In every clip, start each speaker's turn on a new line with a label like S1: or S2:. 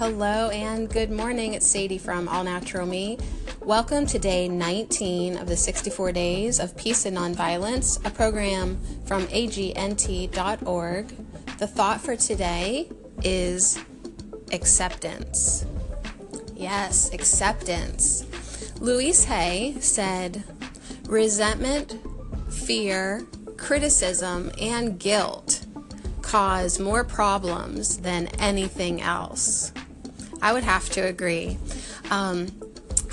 S1: Hello and good morning. It's Sadie from All Natural Me. Welcome to day 19 of the 64 Days of Peace and Nonviolence, a program from agnt.org. The thought for today is acceptance. Yes, acceptance. Louise Hay said, resentment, fear, criticism, and guilt cause more problems than anything else. I would have to agree. Um,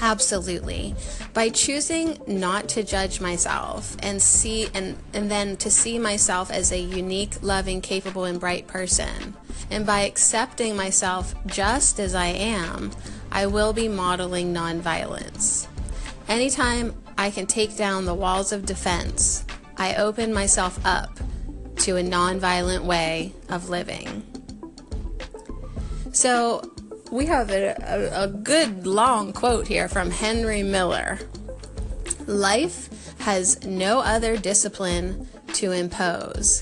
S1: absolutely. By choosing not to judge myself and see and, and then to see myself as a unique, loving, capable, and bright person, and by accepting myself just as I am, I will be modeling nonviolence. Anytime I can take down the walls of defense, I open myself up to a nonviolent way of living. So, we have a, a, a, good long quote here from Henry Miller Life has no other discipline to impose.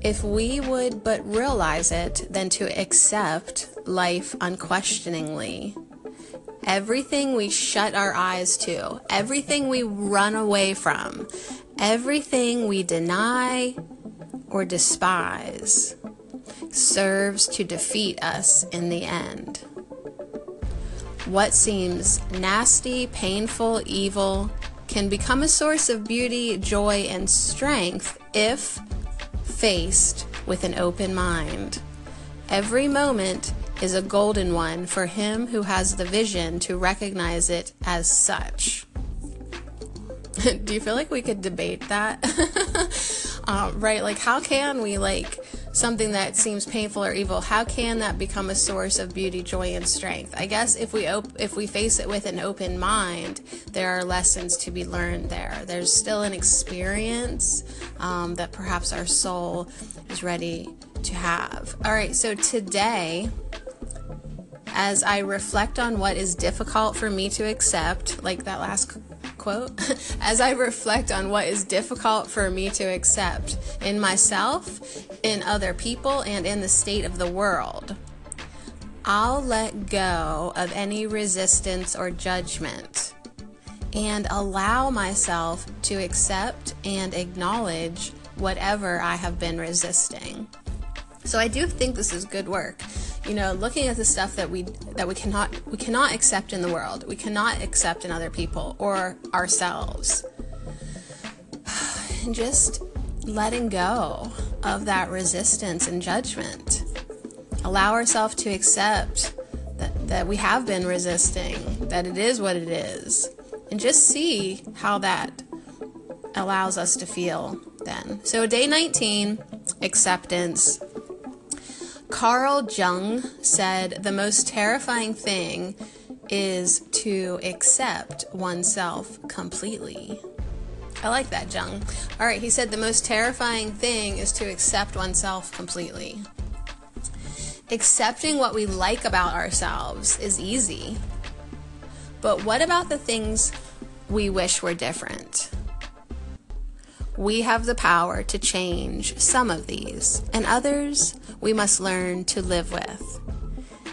S1: If we would but realize it, then to accept life unquestioningly. Everything we shut our eyes to, everything we run away from, everything we deny or despise serves to defeat us in the end. What seems nasty, painful, evil can become a source of beauty, joy, and strength if faced with an open mind. Every moment is a golden one for him who has the vision to recognize it as such. Do you feel like we could debate that? uh, right? Like, how can we, like, something that seems painful or evil how can that become a source of beauty joy and strength? I guess if we op- if we face it with an open mind there are lessons to be learned there. There's still an experience um, that perhaps our soul is ready to have. All right so today as i reflect on what is difficult for me to accept like that last quote, as I reflect on what is difficult for me to accept in myself, in other people, and in the state of the world. I'll let go of any resistance or judgment and allow myself to accept and acknowledge whatever I have been resisting. So I do think this is good work you know looking at the stuff that we that we cannot we cannot accept in the world we cannot accept in other people or ourselves. And just letting go of that resistance and judgment. Allow ourselves to accept that, that we have been resisting that it is what it is. And just see how that allows us to feel then. So day 19 acceptance Carl Jung said the most terrifying thing is to accept oneself completely. I like that, Jung. All right, he said the most terrifying thing is to accept oneself completely. Accepting what we like about ourselves is easy. But what about the things we wish were different? We have the power to change some of these, and others we must learn to live with.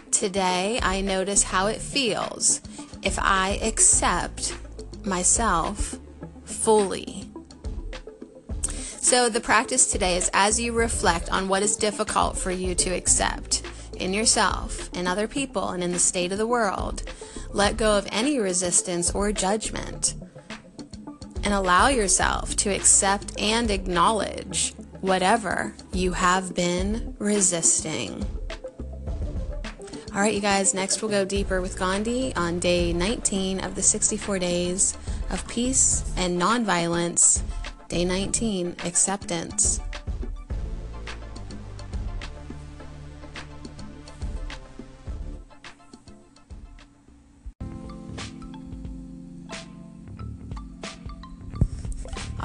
S1: Today, I notice how it feels if I accept myself fully. So, the practice today is as you reflect on what is difficult for you to accept in yourself, in other people, and in the state of the world, let go of any resistance or judgment and allow yourself to accept and acknowledge whatever you have been resisting. All right, you guys, next we'll go deeper with Gandhi on day 19 of the 64 days of peace and nonviolence. Day 19, acceptance.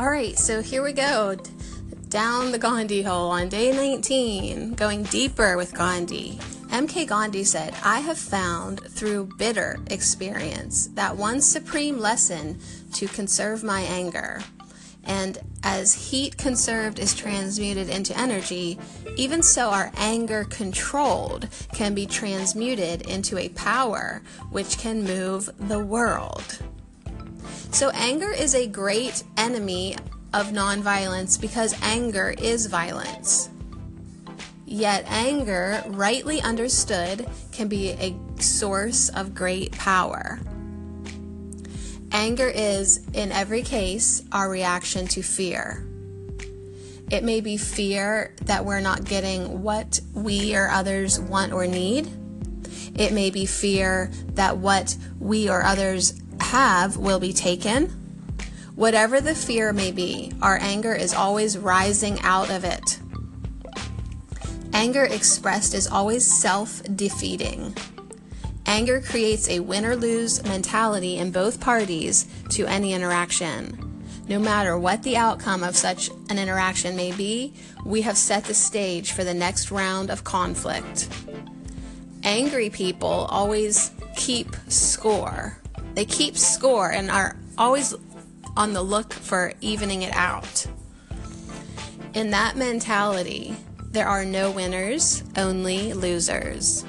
S1: All right, so here we go. Down the Gandhi hole on day 19, going deeper with Gandhi. MK Gandhi said, I have found through bitter experience that one supreme lesson to conserve my anger. And as heat conserved is transmuted into energy, even so our anger controlled can be transmuted into a power which can move the world. So, anger is a great enemy of nonviolence because anger is violence. Yet, anger, rightly understood, can be a source of great power. Anger is, in every case, our reaction to fear. It may be fear that we're not getting what we or others want or need. It may be fear that what we or others have will be taken. Whatever the fear may be, our anger is always rising out of it. Anger expressed is always self defeating. Anger creates a win or lose mentality in both parties to any interaction. No matter what the outcome of such an interaction may be, we have set the stage for the next round of conflict. Angry people always keep score. They keep score and are always on the look for evening it out. In that mentality, there are no winners, only losers.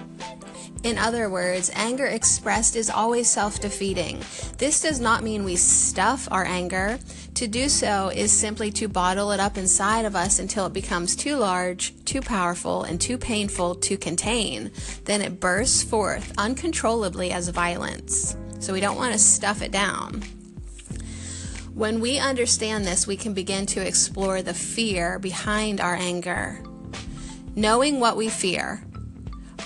S1: In other words, anger expressed is always self defeating. This does not mean we stuff our anger. To do so is simply to bottle it up inside of us until it becomes too large, too powerful, and too painful to contain. Then it bursts forth uncontrollably as violence. So we don't want to stuff it down. When we understand this, we can begin to explore the fear behind our anger. Knowing what we fear,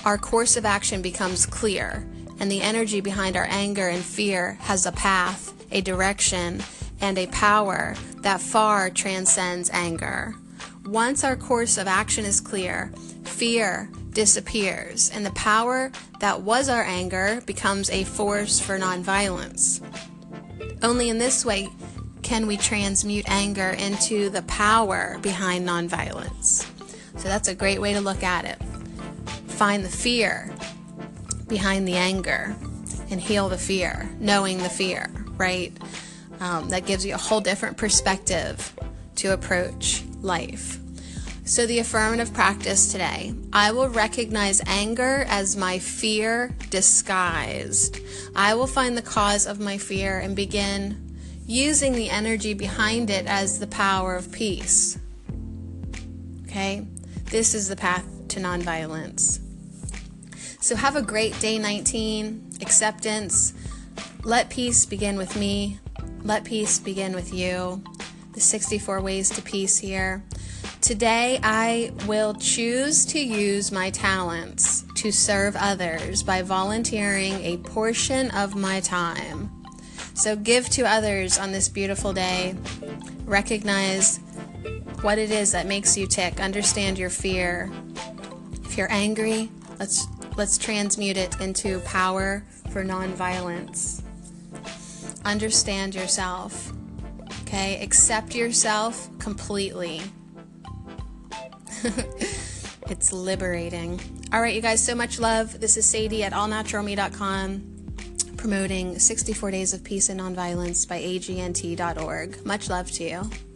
S1: our course of action becomes clear, and the energy behind our anger and fear has a path, a direction, and a power that far transcends anger. Once our course of action is clear, fear disappears, and the power that was our anger becomes a force for nonviolence. Only in this way can we transmute anger into the power behind nonviolence. So that's a great way to look at it. Find the fear behind the anger and heal the fear, knowing the fear, right? Um, that gives you a whole different perspective to approach life. So, the affirmative practice today I will recognize anger as my fear disguised. I will find the cause of my fear and begin using the energy behind it as the power of peace. Okay? This is the path to nonviolence. So, have a great day 19. Acceptance. Let peace begin with me. Let peace begin with you. The 64 ways to peace here. Today, I will choose to use my talents to serve others by volunteering a portion of my time. So, give to others on this beautiful day. Recognize what it is that makes you tick. Understand your fear. If you're angry, let's let's transmute it into power for nonviolence. Understand yourself. Okay? Accept yourself completely. it's liberating. All right, you guys, so much love. This is Sadie at allnaturalme.com promoting 64 Days of Peace and Nonviolence by agnt.org. Much love to you.